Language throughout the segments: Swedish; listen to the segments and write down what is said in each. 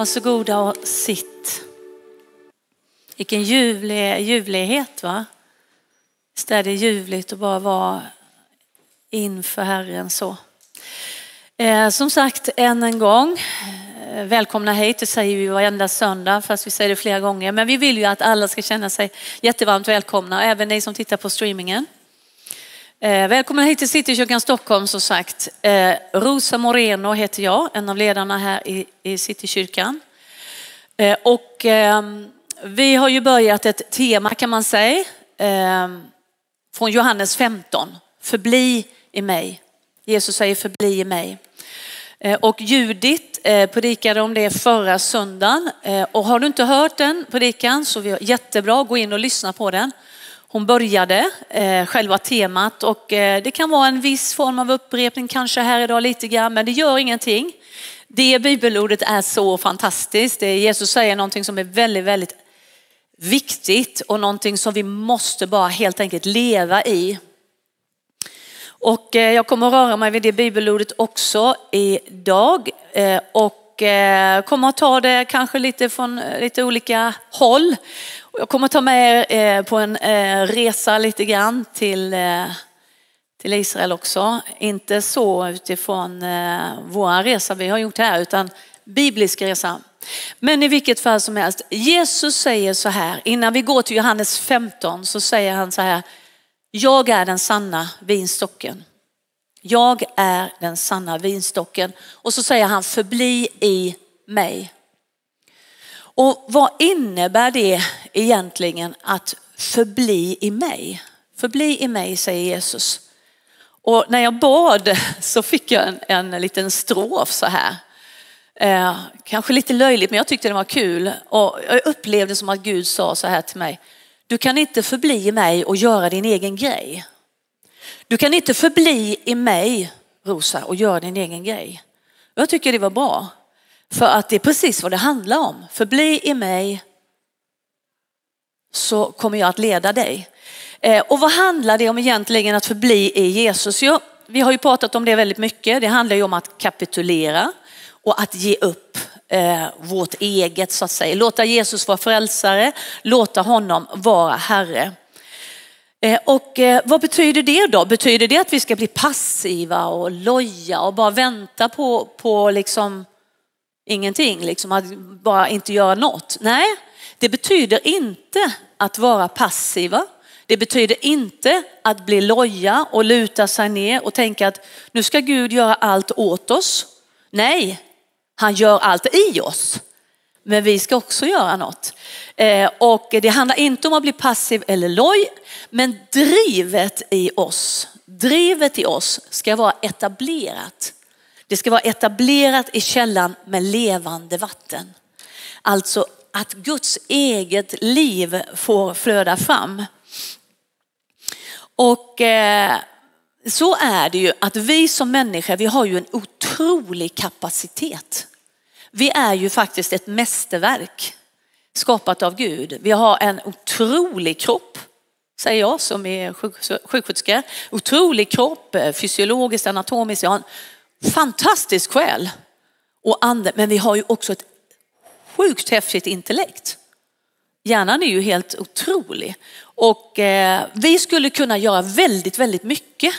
Varsågoda och sitt. Vilken ljuvlig, ljuvlighet va? Visst är det ljuvligt att bara vara inför Herren så. Eh, som sagt, än en gång, eh, välkomna hit, det säger vi varenda söndag fast vi säger det flera gånger. Men vi vill ju att alla ska känna sig jättevarmt välkomna, även ni som tittar på streamingen. Eh, hit till Citykyrkan Stockholm som sagt. Eh, Rosa Moreno heter jag, en av ledarna här i, i Citykyrkan. Eh, och ehm, vi har ju börjat ett tema kan man säga ehm, från Johannes 15. Förbli i mig. Jesus säger förbli i mig. Eh, och Judit eh, predikade om det förra söndagen. Eh, och har du inte hört den predikan så är det jättebra, gå in och lyssna på den. Hon började eh, själva temat och eh, det kan vara en viss form av upprepning kanske här idag lite grann, men det gör ingenting. Det bibelordet är så fantastiskt. Det Jesus säger någonting som är väldigt, väldigt viktigt och någonting som vi måste bara helt enkelt leva i. Och eh, jag kommer att röra mig vid det bibelordet också idag eh, och eh, kommer att ta det kanske lite från eh, lite olika håll. Jag kommer ta med er eh, på en eh, resa lite grann till, eh, till Israel också. Inte så utifrån vår resa vi har gjort här utan biblisk resa. Men i vilket fall som helst, Jesus säger så här, innan vi går till Johannes 15 så säger han så här, jag är den sanna vinstocken. Jag är den sanna vinstocken. Och så säger han, förbli i mig. Och vad innebär det egentligen att förbli i mig? Förbli i mig, säger Jesus. Och när jag bad så fick jag en, en liten strof så här. Eh, kanske lite löjligt men jag tyckte den var kul. Och jag upplevde som att Gud sa så här till mig. Du kan inte förbli i mig och göra din egen grej. Du kan inte förbli i mig, Rosa, och göra din egen grej. Jag tycker det var bra. För att det är precis vad det handlar om. Förbli i mig så kommer jag att leda dig. Eh, och vad handlar det om egentligen att förbli i Jesus? Jo, vi har ju pratat om det väldigt mycket. Det handlar ju om att kapitulera och att ge upp eh, vårt eget så att säga. Låta Jesus vara frälsare, låta honom vara Herre. Eh, och vad betyder det då? Betyder det att vi ska bli passiva och loja och bara vänta på, på liksom ingenting, liksom att bara inte göra något. Nej, det betyder inte att vara passiva. Det betyder inte att bli loja och luta sig ner och tänka att nu ska Gud göra allt åt oss. Nej, han gör allt i oss. Men vi ska också göra något. Eh, och det handlar inte om att bli passiv eller loj, men drivet i oss, drivet i oss ska vara etablerat. Det ska vara etablerat i källan med levande vatten. Alltså att Guds eget liv får flöda fram. Och eh, så är det ju att vi som människor, vi har ju en otrolig kapacitet. Vi är ju faktiskt ett mästerverk skapat av Gud. Vi har en otrolig kropp, säger jag som är sjuksköterska. Otrolig kropp, eh, fysiologiskt, anatomiskt. Jag har en fantastisk själ och ande, men vi har ju också ett sjukt häftigt intellekt. Hjärnan är ju helt otrolig och eh, vi skulle kunna göra väldigt, väldigt mycket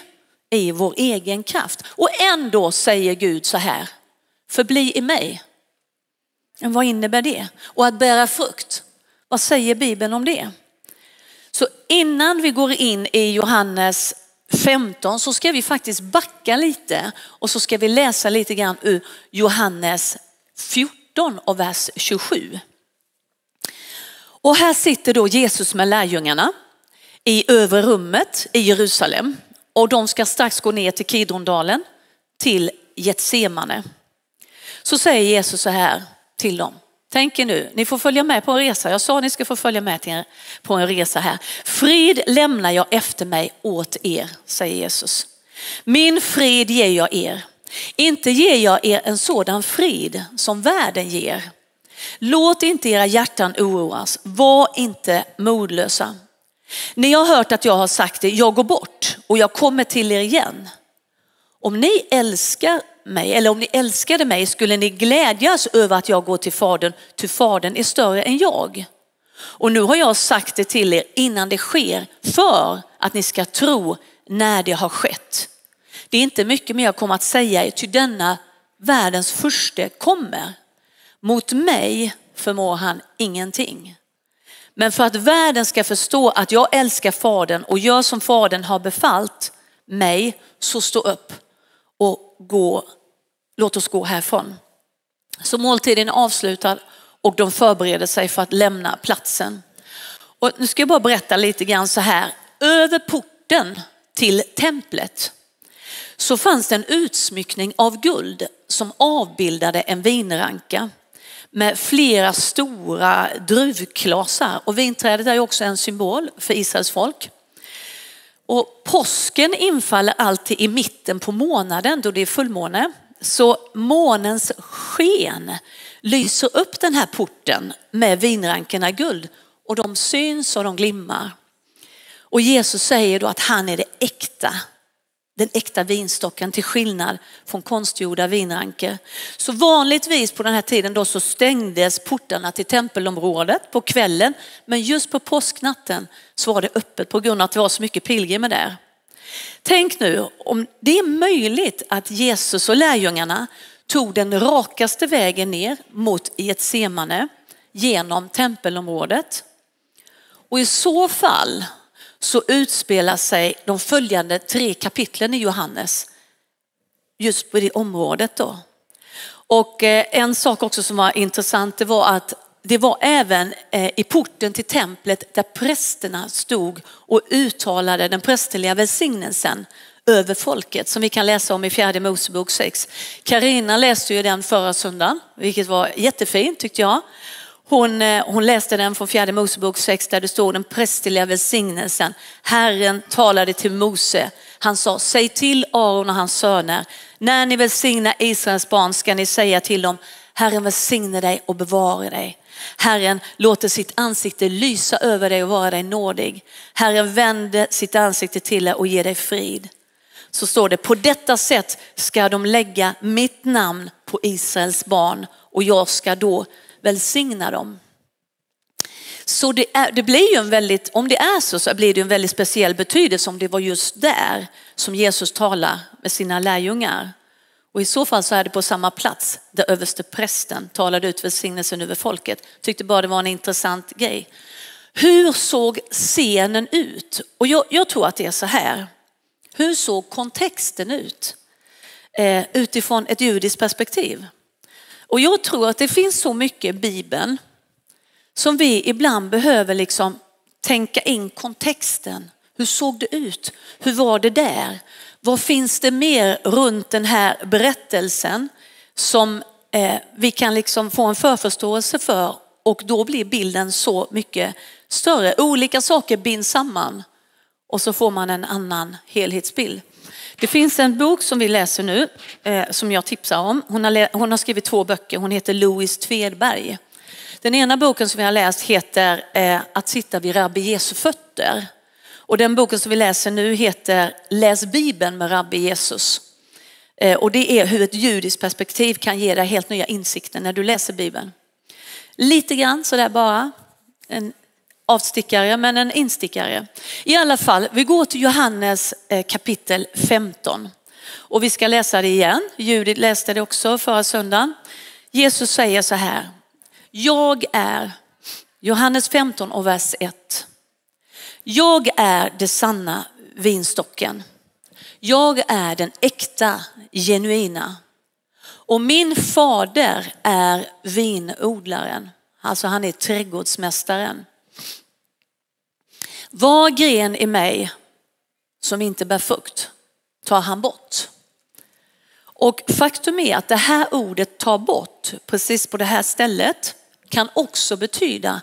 i vår egen kraft. Och ändå säger Gud så här, förbli i mig. Men vad innebär det? Och att bära frukt, vad säger Bibeln om det? Så innan vi går in i Johannes 15 så ska vi faktiskt backa lite och så ska vi läsa lite grann ur Johannes 14 och vers 27. Och här sitter då Jesus med lärjungarna i övre rummet i Jerusalem och de ska strax gå ner till Kidrondalen till Getsemane. Så säger Jesus så här till dem. Tänk er nu, ni får följa med på en resa. Jag sa att ni ska få följa med på en resa här. Frid lämnar jag efter mig åt er, säger Jesus. Min frid ger jag er. Inte ger jag er en sådan frid som världen ger. Låt inte era hjärtan oroas, var inte modlösa. Ni har hört att jag har sagt det, jag går bort och jag kommer till er igen. Om ni älskar mig, eller om ni älskade mig skulle ni glädjas över att jag går till Fadern, ty Fadern är större än jag. Och nu har jag sagt det till er innan det sker, för att ni ska tro när det har skett. Det är inte mycket mer jag kommer att säga er, ty denna världens första kommer. Mot mig förmår han ingenting. Men för att världen ska förstå att jag älskar Fadern och gör som Fadern har befallt mig, så stå upp och gå, låt oss gå härifrån. Så måltiden är avslutad och de förbereder sig för att lämna platsen. Och nu ska jag bara berätta lite grann så här. Över porten till templet så fanns det en utsmyckning av guld som avbildade en vinranka med flera stora druvklasar. Och vinträdet är också en symbol för Israels folk. Och påsken infaller alltid i mitten på månaden då det är fullmåne. Så månens sken lyser upp den här porten med vinrankorna guld och de syns och de glimmar. Och Jesus säger då att han är det äkta den äkta vinstocken till skillnad från konstgjorda vinranker. Så vanligtvis på den här tiden då så stängdes portarna till tempelområdet på kvällen. Men just på påsknatten så var det öppet på grund av att det var så mycket pilgrimer där. Tänk nu om det är möjligt att Jesus och lärjungarna tog den rakaste vägen ner mot Getsemane genom tempelområdet. Och i så fall så utspelar sig de följande tre kapitlen i Johannes just på det området då. Och eh, en sak också som var intressant det var att det var även eh, i porten till templet där prästerna stod och uttalade den prästerliga välsignelsen över folket som vi kan läsa om i fjärde Mosebok 6. Karina läste ju den förra söndagen, vilket var jättefint tyckte jag. Hon, eh, hon läste den från fjärde Mosebok 6 där det står den prästerliga välsignelsen. Herren talade till Mose. Han sa, säg till Aron och hans söner, när ni välsignar Israels barn ska ni säga till dem, Herren välsigne dig och bevara dig. Herren låter sitt ansikte lysa över dig och vara dig nådig. Herren vänder sitt ansikte till dig och ger dig frid. Så står det, på detta sätt ska de lägga mitt namn på Israels barn och jag ska då välsigna dem. Så det, är, det blir ju en väldigt, om det är så så blir det en väldigt speciell betydelse om det var just där som Jesus talar med sina lärjungar. Och i så fall så är det på samma plats där överste prästen talade ut välsignelsen över folket. Tyckte bara det var en intressant grej. Hur såg scenen ut? Och jag, jag tror att det är så här. Hur såg kontexten ut? Eh, utifrån ett judiskt perspektiv. Och jag tror att det finns så mycket i Bibeln som vi ibland behöver liksom tänka in kontexten. Hur såg det ut? Hur var det där? Vad finns det mer runt den här berättelsen som eh, vi kan liksom få en förförståelse för och då blir bilden så mycket större. Olika saker binds samman och så får man en annan helhetsbild. Det finns en bok som vi läser nu eh, som jag tipsar om. Hon har, hon har skrivit två böcker. Hon heter Louise Tvedberg. Den ena boken som vi har läst heter eh, Att sitta vid Rabbi Jesu fötter. Och den boken som vi läser nu heter Läs Bibeln med Rabbi Jesus. Eh, och det är hur ett judiskt perspektiv kan ge dig helt nya insikter när du läser Bibeln. Lite grann sådär bara. En avstickare men en instickare. I alla fall, vi går till Johannes eh, kapitel 15 och vi ska läsa det igen. Judit läste det också förra söndagen. Jesus säger så här. Jag är, Johannes 15 och vers 1. Jag är det sanna vinstocken. Jag är den äkta, genuina. Och min fader är vinodlaren. Alltså han är trädgårdsmästaren. Var gren i mig som inte bär frukt tar han bort. Och faktum är att det här ordet ta bort precis på det här stället kan också betyda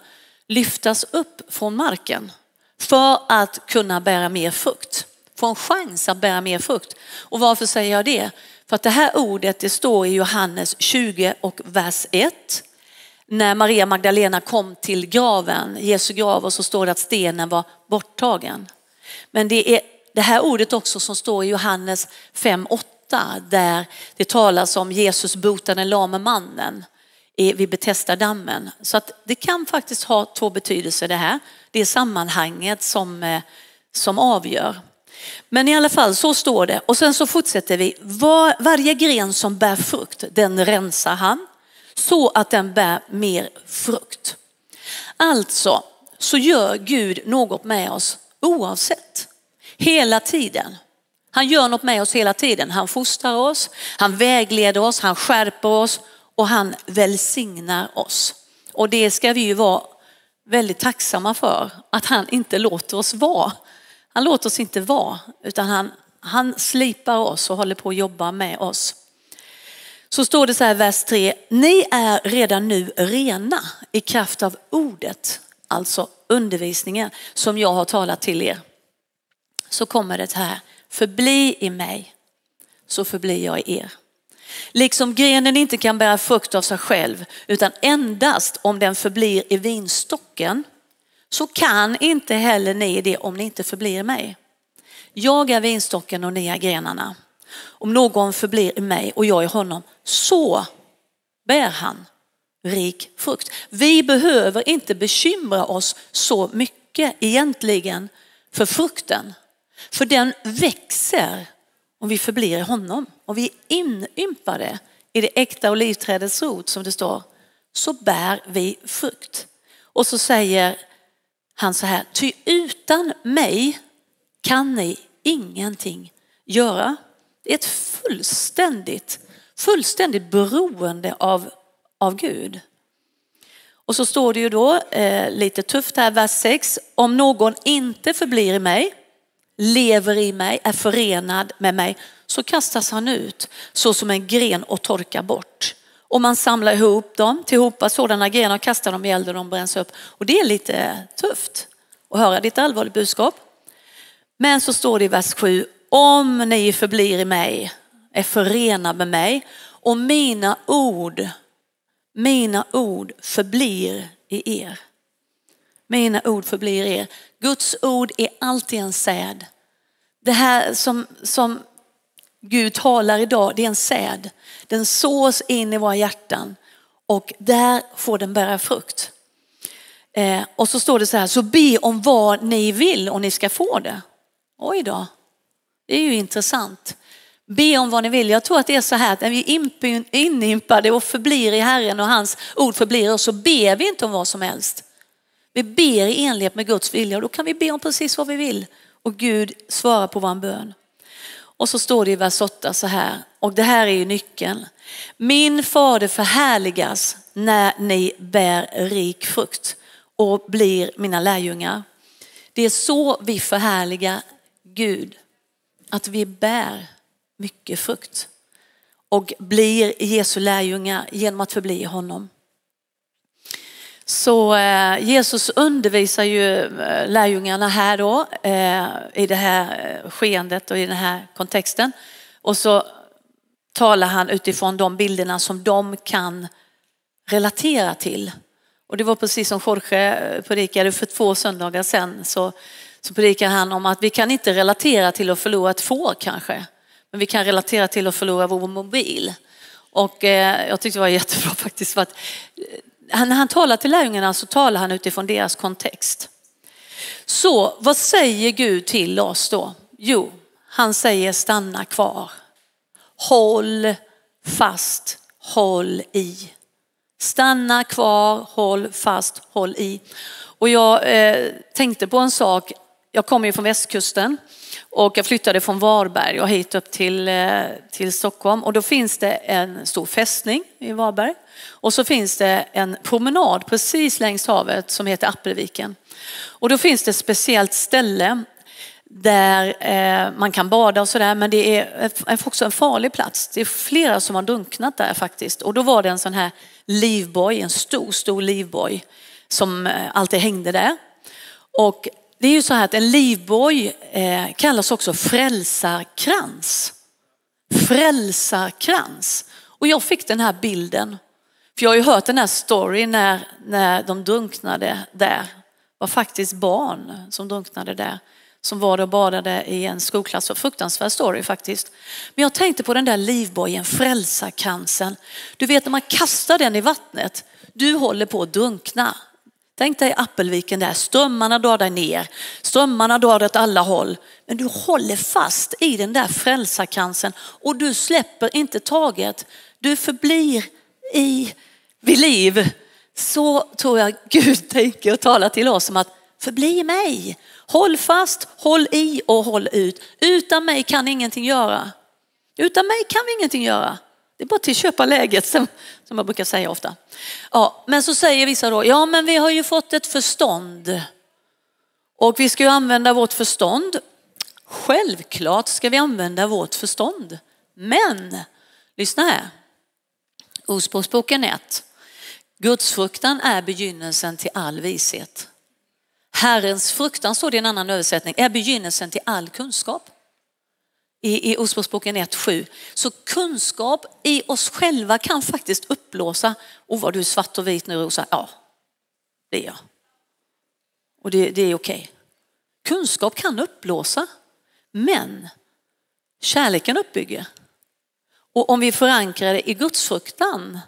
lyftas upp från marken för att kunna bära mer frukt. Få en chans att bära mer frukt. Och varför säger jag det? För att det här ordet det står i Johannes 20 och vers 1 när Maria Magdalena kom till graven, Jesu grav och så står det att stenen var borttagen. Men det är det här ordet också som står i Johannes 5.8 där det talas om Jesus botar den lame mannen vid Betesda-dammen. Så att det kan faktiskt ha två betydelser det här. Det är sammanhanget som, eh, som avgör. Men i alla fall så står det och sen så fortsätter vi. Var, varje gren som bär frukt den rensar han så att den bär mer frukt. Alltså så gör Gud något med oss oavsett. Hela tiden. Han gör något med oss hela tiden. Han fostrar oss, han vägleder oss, han skärper oss och han välsignar oss. Och det ska vi ju vara väldigt tacksamma för, att han inte låter oss vara. Han låter oss inte vara, utan han, han slipar oss och håller på att jobba med oss. Så står det så här vers 3, ni är redan nu rena i kraft av ordet, alltså undervisningen som jag har talat till er. Så kommer det här, förbli i mig så förblir jag i er. Liksom grenen inte kan bära frukt av sig själv utan endast om den förblir i vinstocken så kan inte heller ni det om ni inte förblir i mig. Jag är vinstocken och ni är grenarna. Om någon förblir i mig och jag i honom så bär han rik frukt. Vi behöver inte bekymra oss så mycket egentligen för frukten. För den växer om vi förblir i honom. Om vi är inympade i det äkta olivträdets rot som det står, så bär vi frukt. Och så säger han så här, ty utan mig kan ni ingenting göra. Det är ett fullständigt, fullständigt beroende av, av Gud. Och så står det ju då eh, lite tufft här, vers 6. Om någon inte förblir i mig, lever i mig, är förenad med mig, så kastas han ut så som en gren och torkar bort. Och man samlar ihop dem tillhopa sådana grenar och kastar dem i elden och de bränns upp. Och det är lite tufft att höra, det är ett allvarligt budskap. Men så står det i vers 7, om ni förblir i mig, är förenade med mig och mina ord, mina ord förblir i er. Mina ord förblir er. Guds ord är alltid en säd. Det här som, som Gud talar idag, det är en säd. Den sås in i våra hjärtan och där får den bära frukt. Eh, och så står det så här, så be om vad ni vill och ni ska få det. Oj då, det är ju intressant. Be om vad ni vill. Jag tror att det är så här att när vi är inympade och förblir i Herren och hans ord förblir oss så ber vi inte om vad som helst. Vi ber i enlighet med Guds vilja och då kan vi be om precis vad vi vill och Gud svarar på vår bön. Och så står det i vers 8 så här, och det här är ju nyckeln. Min fader förhärligas när ni bär rik frukt och blir mina lärjungar. Det är så vi förhärligar Gud, att vi bär mycket frukt och blir Jesu lärjungar genom att förbli honom. Så eh, Jesus undervisar ju eh, lärjungarna här då eh, i det här eh, skeendet och i den här kontexten. Och så talar han utifrån de bilderna som de kan relatera till. Och det var precis som Jorge eh, predikade för två söndagar sedan så, så predikar han om att vi kan inte relatera till att förlora ett får kanske. Men vi kan relatera till att förlora vår mobil. Och eh, jag tyckte det var jättebra faktiskt för att eh, när han talar till lärjungarna så talar han utifrån deras kontext. Så vad säger Gud till oss då? Jo, han säger stanna kvar. Håll fast, håll i. Stanna kvar, håll fast, håll i. Och jag eh, tänkte på en sak, jag kommer ju från västkusten och jag flyttade från Varberg och hit upp till, eh, till Stockholm och då finns det en stor fästning i Varberg och så finns det en promenad precis längs havet som heter Appelviken. Och då finns det ett speciellt ställe där eh, man kan bada och sådär men det är också en farlig plats. Det är flera som har drunknat där faktiskt och då var det en sån här livboj, en stor, stor livboj som eh, alltid hängde där. Och det är ju så här att en livboj eh, kallas också frälsarkrans. Frälsarkrans. Och jag fick den här bilden för jag har ju hört den här storyn när, när de drunknade där. Det var faktiskt barn som drunknade där. som var och badade i en skolklass. Fruktansvärd story faktiskt. Men jag tänkte på den där livbojen, frälsarkransen. Du vet när man kastar den i vattnet, du håller på att drunkna. Tänk dig Appelviken där, strömmarna drar dig ner, strömmarna drar dig åt alla håll. Men du håller fast i den där frälsarkransen och du släpper inte taget. Du förblir i, vid liv. Så tror jag Gud tänker och talar till oss om att förbli mig. Håll fast, håll i och håll ut. Utan mig kan ingenting göra. Utan mig kan vi ingenting göra. Det är bara till att köpa läget som, som jag brukar säga ofta. Ja, men så säger vissa då, ja men vi har ju fått ett förstånd. Och vi ska ju använda vårt förstånd. Självklart ska vi använda vårt förstånd. Men, lyssna här. Ordspråksboken 1. Gudsfruktan är begynnelsen till all vishet. Herrens fruktan, står det i en annan översättning, är begynnelsen till all kunskap. I, i Ordspråksboken 1.7. Så kunskap i oss själva kan faktiskt uppblåsa, och var du svart och vit nu Rosa? Ja, det är jag. Och det, det är okej. Okay. Kunskap kan uppblåsa, men kärleken uppbygger. Och om vi förankrar det i gudsfruktan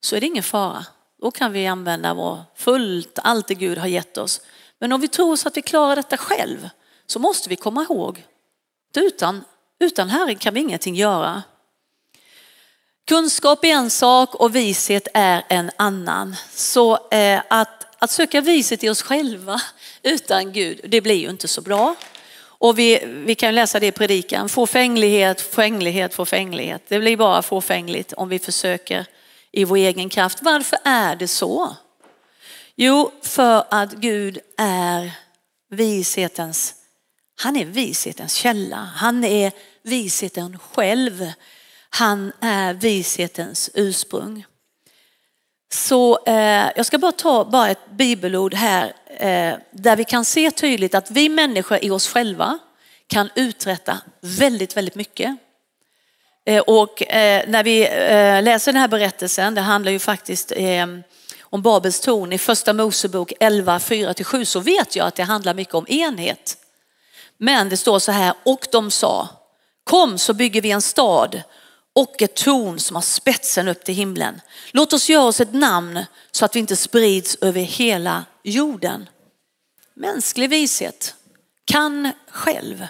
så är det ingen fara. Då kan vi använda vår fullt, allt det Gud har gett oss. Men om vi tror oss att vi klarar detta själv så måste vi komma ihåg utan, utan Herren kan vi ingenting göra. Kunskap är en sak och vishet är en annan. Så eh, att, att söka vishet i oss själva utan Gud, det blir ju inte så bra. Och vi, vi kan läsa det i predikan, fåfänglighet, fåfänglighet, fåfänglighet. Det blir bara fåfängligt om vi försöker i vår egen kraft. Varför är det så? Jo, för att Gud är vishetens, han är vishetens källa. Han är visheten själv. Han är vishetens ursprung. Så eh, jag ska bara ta bara ett bibelord här eh, där vi kan se tydligt att vi människor i oss själva kan uträtta väldigt, väldigt mycket. Eh, och eh, när vi eh, läser den här berättelsen, det handlar ju faktiskt eh, om Babels torn i första Mosebok 11, 4-7 så vet jag att det handlar mycket om enhet. Men det står så här, och de sa, kom så bygger vi en stad och ett torn som har spetsen upp till himlen. Låt oss göra oss ett namn så att vi inte sprids över hela jorden. Mänsklig vishet kan själv.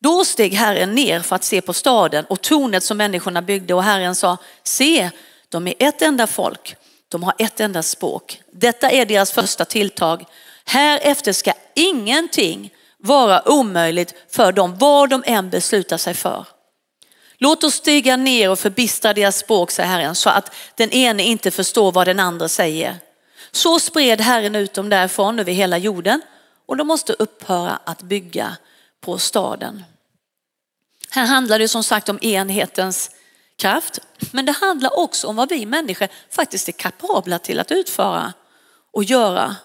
Då steg Herren ner för att se på staden och tornet som människorna byggde och Herren sa, se, de är ett enda folk, de har ett enda språk. Detta är deras första tilltag. Härefter ska ingenting vara omöjligt för dem, vad de än beslutar sig för. Låt oss stiga ner och förbistra deras språk, säger Herren, så att den ene inte förstår vad den andra säger. Så spred Herren ut dem därifrån över hela jorden och de måste upphöra att bygga på staden. Här handlar det som sagt om enhetens kraft, men det handlar också om vad vi människor faktiskt är kapabla till att utföra och göra.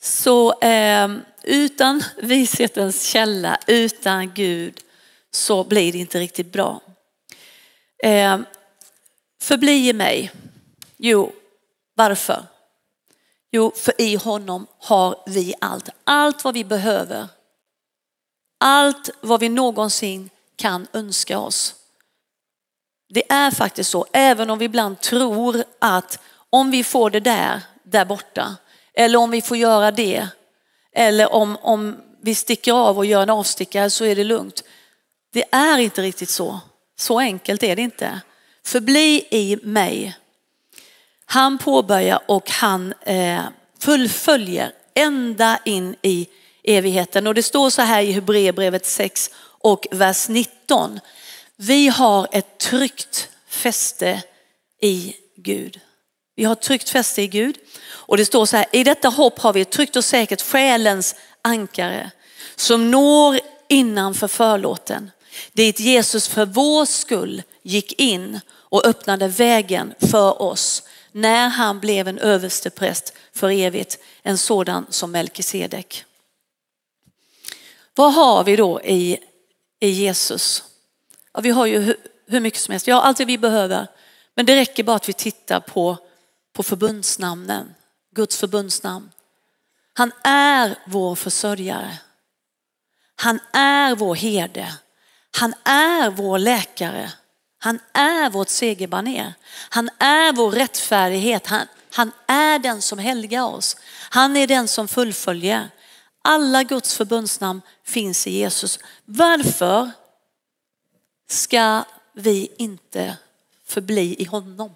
Så eh, utan vishetens källa, utan Gud, så blir det inte riktigt bra. Eh, förbli i mig. Jo, varför? Jo, för i honom har vi allt. Allt vad vi behöver. Allt vad vi någonsin kan önska oss. Det är faktiskt så, även om vi ibland tror att om vi får det där, där borta, eller om vi får göra det, eller om, om vi sticker av och gör en avstickare så är det lugnt. Det är inte riktigt så. Så enkelt är det inte. Förbli i mig. Han påbörjar och han eh, fullföljer ända in i evigheten. Och det står så här i Hebreerbrevet 6 och vers 19. Vi har ett tryggt fäste i Gud. Vi har ett tryggt fäste i Gud. Och det står så här, i detta hopp har vi ett tryggt och säkert själens ankare som når innanför förlåten. Dit Jesus för vår skull gick in och öppnade vägen för oss när han blev en överstepräst för evigt, en sådan som Melkisedek. Vad har vi då i, i Jesus? Ja, vi har ju hur, hur mycket som helst, vi har allt det vi behöver. Men det räcker bara att vi tittar på, på förbundsnamnen, Guds förbundsnamn. Han är vår försörjare. Han är vår herde. Han är vår läkare. Han är vårt segerbaner. Han är vår rättfärdighet. Han, han är den som helgar oss. Han är den som fullföljer. Alla Guds förbundsnamn finns i Jesus. Varför ska vi inte förbli i honom?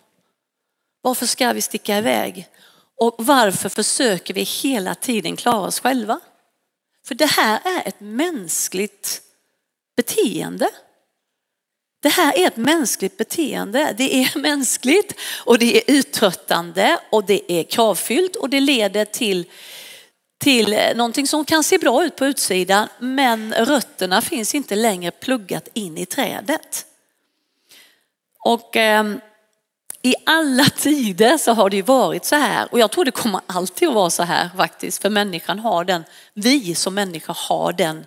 Varför ska vi sticka iväg? Och varför försöker vi hela tiden klara oss själva? För det här är ett mänskligt beteende. Det här är ett mänskligt beteende. Det är mänskligt och det är uttröttande och det är kravfyllt och det leder till, till eh, någonting som kan se bra ut på utsidan men rötterna finns inte längre pluggat in i trädet. Och eh, i alla tider så har det ju varit så här och jag tror det kommer alltid att vara så här faktiskt för människan har den, vi som människa har den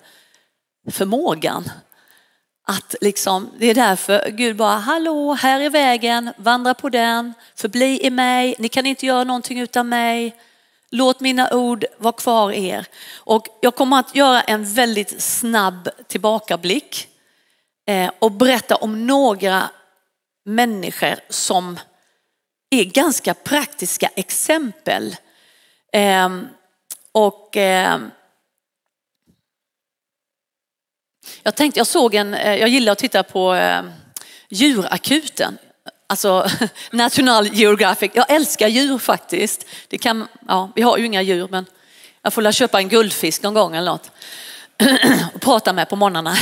förmågan att liksom, det är därför Gud bara, hallå, här är vägen, vandra på den, förbli i mig, ni kan inte göra någonting utan mig. Låt mina ord vara kvar i er. Och jag kommer att göra en väldigt snabb tillbakablick eh, och berätta om några människor som är ganska praktiska exempel. Eh, och eh, Jag tänkte, jag såg en, eh, jag gillar att titta på eh, djurakuten. Alltså National Geographic. Jag älskar djur faktiskt. Det kan, ja, vi har ju inga djur men jag får väl köpa en guldfisk någon gång eller något och prata med på morgnarna.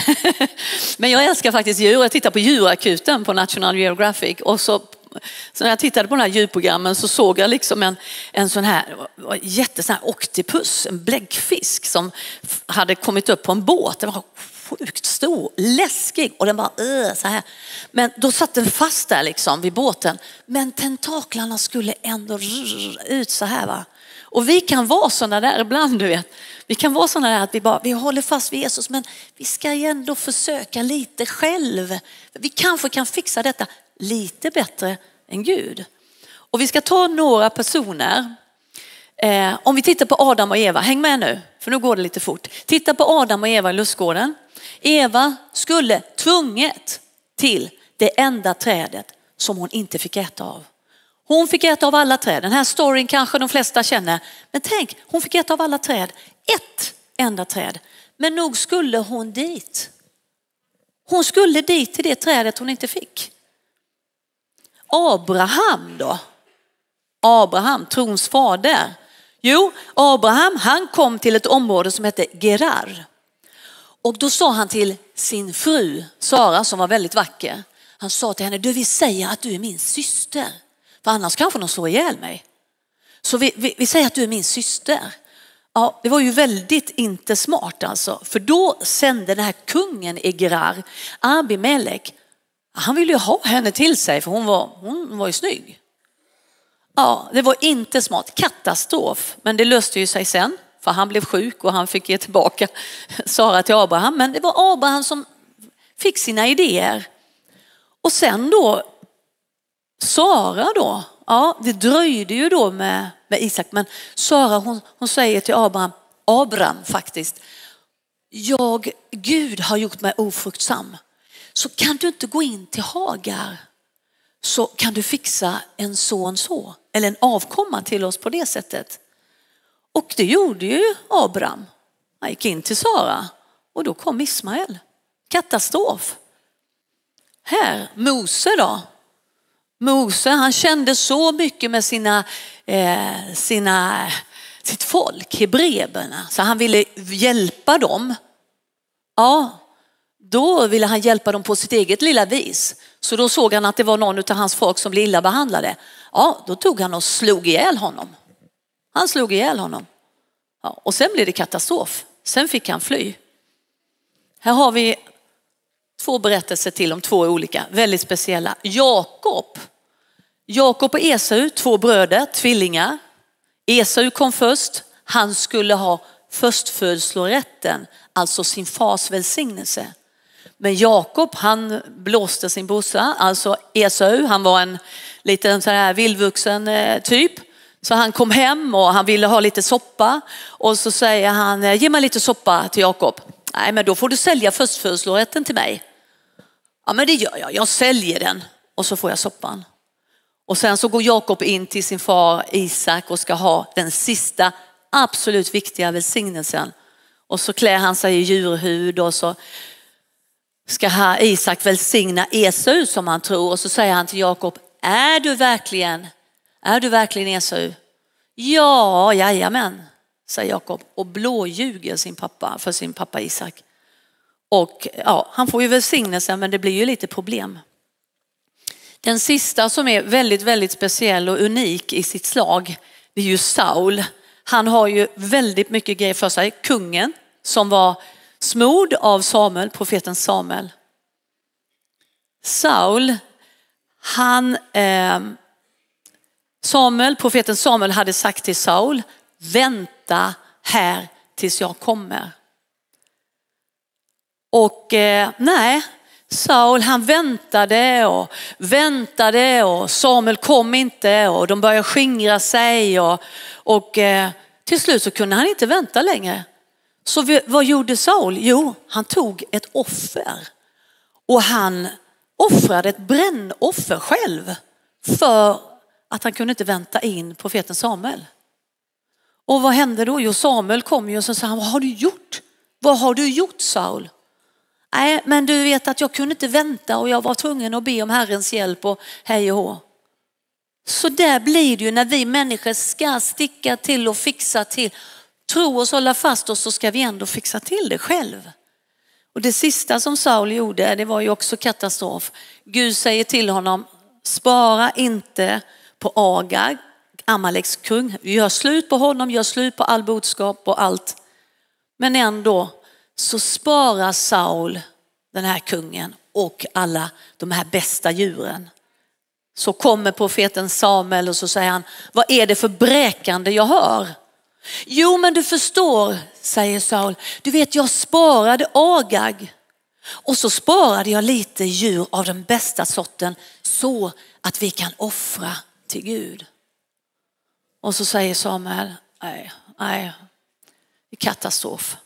men jag älskar faktiskt djur. Jag tittar på djurakuten på National Geographic och så så när jag tittade på de här djurprogrammen så såg jag liksom en, en sån här jättesån här oktopus, en bläckfisk som hade kommit upp på en båt. Den var sjukt stor, läskig och den bara uh, äh, så här. Men då satt den fast där liksom vid båten. Men tentaklarna skulle ändå ut så här va. Och vi kan vara sådana där ibland du vet. Vi kan vara sådana där att vi bara, vi håller fast vid Jesus men vi ska ändå försöka lite själv. Vi kanske kan fixa detta lite bättre än Gud. Och vi ska ta några personer. Eh, om vi tittar på Adam och Eva, häng med nu för nu går det lite fort. Titta på Adam och Eva i lustgården. Eva skulle tvunget till det enda trädet som hon inte fick äta av. Hon fick äta av alla träd. Den här storyn kanske de flesta känner. Men tänk, hon fick äta av alla träd. Ett enda träd. Men nog skulle hon dit. Hon skulle dit till det trädet hon inte fick. Abraham då? Abraham, trons fader. Jo, Abraham han kom till ett område som hette Gerar. Och då sa han till sin fru Sara som var väldigt vacker. Han sa till henne, du vill säga att du är min syster. För annars kanske de slår ihjäl mig. Så vi, vi, vi säger att du är min syster. Ja, det var ju väldigt inte smart alltså. För då sände den här kungen i Gerar, Abimelek, han ville ju ha henne till sig för hon var, hon var ju snygg. Ja, det var inte smart. Katastrof. Men det löste ju sig sen. För han blev sjuk och han fick ge tillbaka Sara till Abraham. Men det var Abraham som fick sina idéer. Och sen då Sara då, ja det dröjde ju då med, med Isak men Sara hon, hon säger till Abraham, Abraham faktiskt, jag, Gud har gjort mig ofruktsam. Så kan du inte gå in till Hagar så kan du fixa en son så, eller en avkomma till oss på det sättet. Och det gjorde ju Abraham. Han gick in till Sara och då kom Ismael. Katastrof. Här, Mose då. Mose han kände så mycket med sina, eh, sina, sitt folk, hebreerna, så han ville hjälpa dem. Ja, då ville han hjälpa dem på sitt eget lilla vis. Så då såg han att det var någon av hans folk som blev illa behandlade. Ja, då tog han och slog ihjäl honom. Han slog ihjäl honom. Ja, och sen blev det katastrof. Sen fick han fly. Här har vi två berättelser till om två olika, väldigt speciella. Jakob. Jakob och Esau, två bröder, tvillingar. Esau kom först. Han skulle ha förstfödslorätten, alltså sin fars välsignelse. Men Jakob han blåste sin brorsa, alltså Esau, han var en liten så här vildvuxen eh, typ. Så han kom hem och han ville ha lite soppa och så säger han, eh, ge mig lite soppa till Jakob. Nej, men då får du sälja förstfödslorätten till mig. Ja, men det gör jag, jag säljer den och så får jag soppan. Och sen så går Jakob in till sin far Isak och ska ha den sista absolut viktiga välsignelsen. Och så klär han sig i djurhud och så ska Isak välsigna Esau som han tror och så säger han till Jakob, är du verkligen, är du verkligen Esau? Ja, jajamän, säger Jakob och blåljuger sin pappa för sin pappa Isak. Och ja, han får ju välsignelsen men det blir ju lite problem. Den sista som är väldigt, väldigt speciell och unik i sitt slag, det är ju Saul. Han har ju väldigt mycket grejer för sig. Kungen som var smord av Samuel, profeten Samuel. Saul, han, eh, Samuel, profeten Samuel hade sagt till Saul, vänta här tills jag kommer. Och eh, nej, Saul han väntade och väntade och Samuel kom inte och de började skingra sig och, och eh, till slut så kunde han inte vänta längre. Så vad gjorde Saul? Jo, han tog ett offer och han offrade ett brännoffer själv för att han kunde inte vänta in profeten Samuel. Och vad hände då? Jo, Samuel kom ju och så sa han, vad har du gjort? Vad har du gjort Saul? Nej, men du vet att jag kunde inte vänta och jag var tvungen att be om Herrens hjälp och hej och hå. Så där blir det ju när vi människor ska sticka till och fixa till. Tro oss, hålla fast oss så ska vi ändå fixa till det själv. Och det sista som Saul gjorde, det var ju också katastrof. Gud säger till honom, spara inte på Agag, Amaleks kung. Gör slut på honom, gör slut på all boskap och allt. Men ändå så sparar Saul den här kungen och alla de här bästa djuren. Så kommer profeten Samuel och så säger han, vad är det för bräkande jag hör? Jo men du förstår, säger Saul, du vet jag sparade Agag och så sparade jag lite djur av den bästa sorten så att vi kan offra till Gud. Och så säger Samuel, nej, nej, katastrof.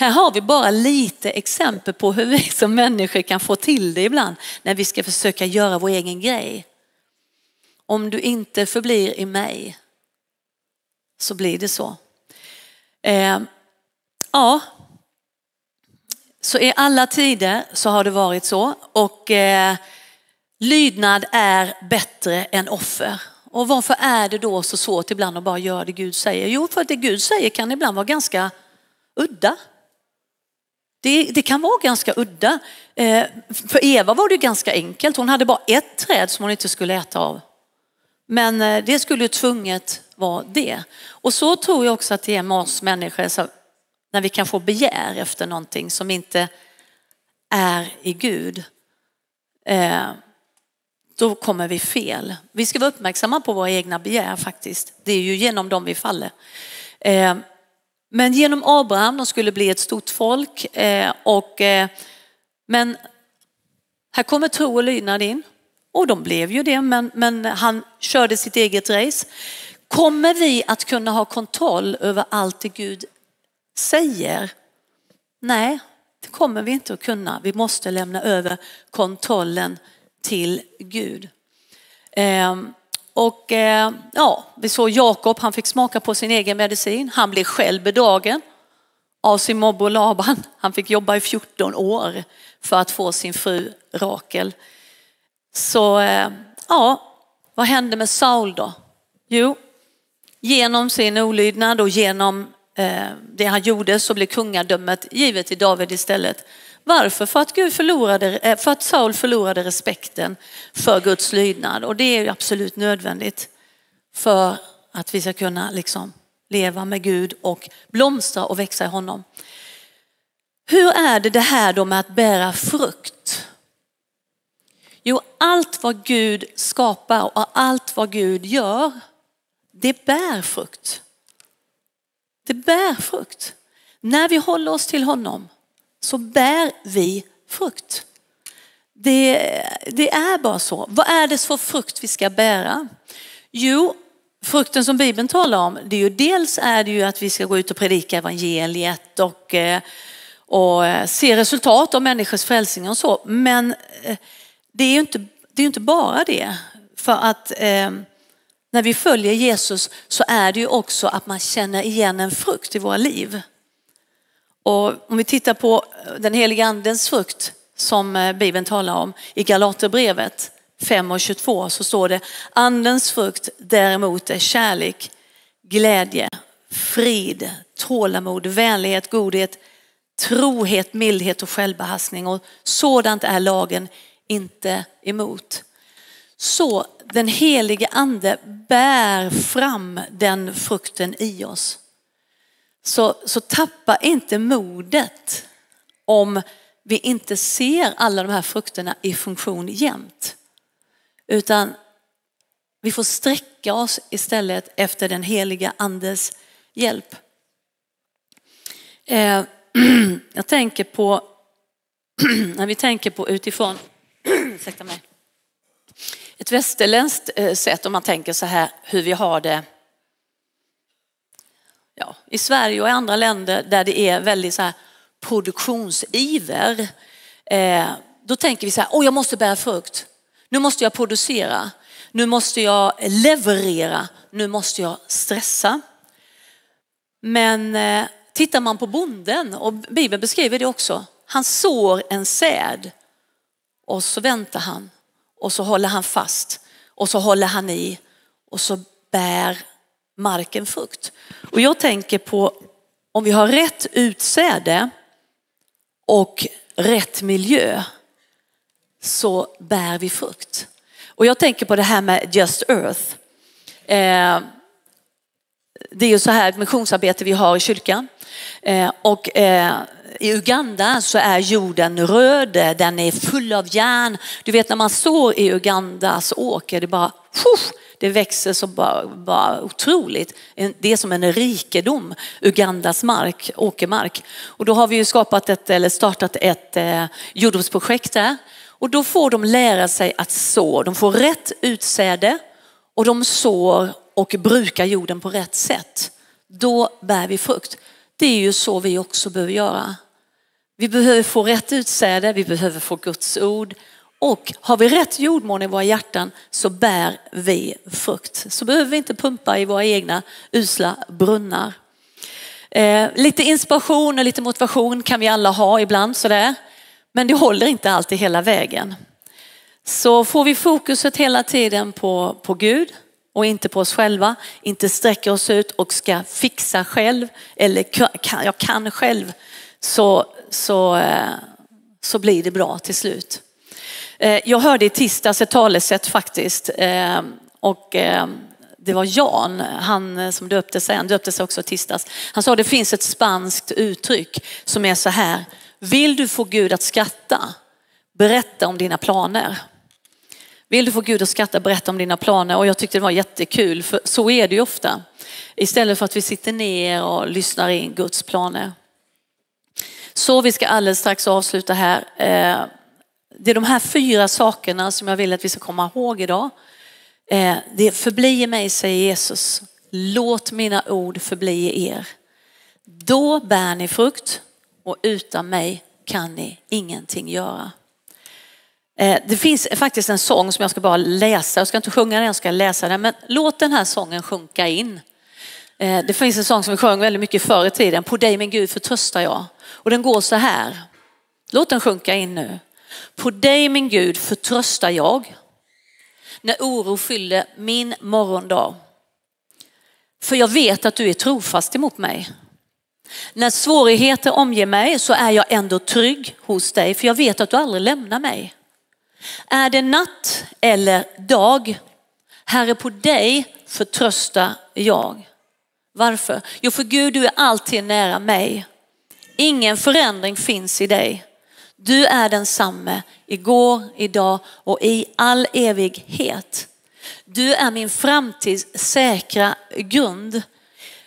Här har vi bara lite exempel på hur vi som människor kan få till det ibland när vi ska försöka göra vår egen grej. Om du inte förblir i mig så blir det så. Eh, ja, så i alla tider så har det varit så och eh, lydnad är bättre än offer. Och varför är det då så svårt ibland att bara göra det Gud säger? Jo, för att det Gud säger kan ibland vara ganska udda. Det, det, kan vara ganska udda. Eh, för Eva var det ganska enkelt. Hon hade bara ett träd som hon inte skulle äta av. Men eh, det skulle ju tvunget vara det. Och så tror jag också att det är med oss människor. Så när vi kan få begär efter någonting som inte är i Gud. Eh, då kommer vi fel. Vi ska vara uppmärksamma på våra egna begär faktiskt. Det är ju genom dem vi faller. Eh, men genom Abraham, de skulle bli ett stort folk. Eh, och, eh, men här kommer tro och lydnad in. Och de blev ju det, men, men han körde sitt eget race. Kommer vi att kunna ha kontroll över allt det Gud säger? Nej, det kommer vi inte att kunna. Vi måste lämna över kontrollen till Gud. Ehm, och eh, ja, vi såg Jakob, han fick smaka på sin egen medicin. Han blev själv bedragen av sin mobber Laban. Han fick jobba i 14 år för att få sin fru Rakel. Så eh, ja, vad hände med Saul då? Jo, genom sin olydnad och genom eh, det han gjorde så blev kungadömet givet till David istället. Varför? För att, Gud förlorade, eh, för att Saul förlorade respekten för Guds lydnad och det är ju absolut nödvändigt för att vi ska kunna liksom leva med Gud och blomstra och växa i honom. Hur är det det här då med att bära frukt? Jo, allt vad Gud skapar och allt vad Gud gör, det bär frukt. Det bär frukt. När vi håller oss till honom så bär vi frukt. Det, det är bara så. Vad är det för frukt vi ska bära? Jo, frukten som Bibeln talar om, det är ju dels är det ju att vi ska gå ut och predika evangeliet och, eh, och eh, se resultat av människors frälsning och så. Men eh, det är ju inte, det är inte bara det. För att eh, när vi följer Jesus så är det ju också att man känner igen en frukt i våra liv. Och om vi tittar på eh, den heliga andens frukt som eh, Bibeln talar om i Galaterbrevet 5 och 22 så står det andens frukt däremot är kärlek, glädje, frid, tålamod, vänlighet, godhet, trohet, mildhet och självbehärskning och sådant är lagen inte emot. Så den helige ande bär fram den frukten i oss. Så, så tappa inte modet om vi inte ser alla de här frukterna i funktion jämt. Utan vi får sträcka oss istället efter den heliga andes hjälp. Eh, jag tänker på, när vi tänker på utifrån, ursäkta mig, ett västerländskt eh, sätt om man tänker så här hur vi har det ja, i Sverige och i andra länder där det är väldigt så här produktionsiver. Eh, då tänker vi så här, åh jag måste bära frukt. Nu måste jag producera. Nu måste jag leverera. Nu måste jag stressa. Men eh, tittar man på bonden, och Bibeln beskriver det också, han sår en säd och så väntar han och så håller han fast och så håller han i och så bär marken frukt. Och jag tänker på om vi har rätt utsäde och rätt miljö så bär vi frukt. Och jag tänker på det här med Just Earth. Eh, det är ju så här missionsarbete vi har i kyrkan. Eh, och eh, i Uganda så är jorden röd, eh, den är full av järn. Du vet när man står i Ugandas åker det bara, det växer så bara, bara otroligt. Det är som en rikedom, Ugandas mark, åkermark. Och då har vi ju skapat ett, eller startat ett eh, jordbruksprojekt där och då får de lära sig att så. De får rätt utsäde och de sår och brukar jorden på rätt sätt. Då bär vi frukt. Det är ju så vi också behöver göra. Vi behöver få rätt utsäde, vi behöver få Guds ord och har vi rätt jordmån i våra hjärtan så bär vi frukt. Så behöver vi inte pumpa i våra egna usla brunnar. Eh, lite inspiration och lite motivation kan vi alla ha ibland sådär. Men det håller inte alltid hela vägen. Så får vi fokuset hela tiden på, på Gud och inte på oss själva, inte sträcker oss ut och ska fixa själv eller kan, jag kan själv så, så, eh, så blir det bra till slut. Eh, jag hörde i tisdags ett talesätt faktiskt eh, och eh, det var Jan, han som döpte sig, han döpte sig också i tisdags. Han sa det finns ett spanskt uttryck som är så här, vill du få Gud att skratta? Berätta om dina planer. Vill du få Gud att skratta, berätta om dina planer. Och jag tyckte det var jättekul, för så är det ju ofta. Istället för att vi sitter ner och lyssnar in Guds planer. Så vi ska alldeles strax avsluta här. Det är de här fyra sakerna som jag vill att vi ska komma ihåg idag. Eh, det förblir mig, säger Jesus. Låt mina ord förbli i er. Då bär ni frukt och utan mig kan ni ingenting göra. Eh, det finns faktiskt en sång som jag ska bara läsa, jag ska inte sjunga den, jag ska läsa den, men låt den här sången sjunka in. Eh, det finns en sång som vi sjöng väldigt mycket förr i tiden, På dig min Gud förtröstar jag. Och den går så här, låt den sjunka in nu. På dig min Gud förtröstar jag, när oro fyller min morgondag. För jag vet att du är trofast emot mig. När svårigheter omger mig så är jag ändå trygg hos dig för jag vet att du aldrig lämnar mig. Är det natt eller dag, Herre på dig förtröstar jag. Varför? Jo för Gud du är alltid nära mig. Ingen förändring finns i dig. Du är densamme igår, idag och i all evighet. Du är min framtids säkra grund.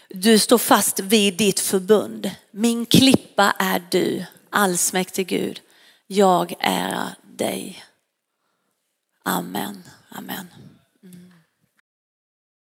Du står fast vid ditt förbund. Min klippa är du, allsmäktig Gud. Jag är dig. Amen. Amen.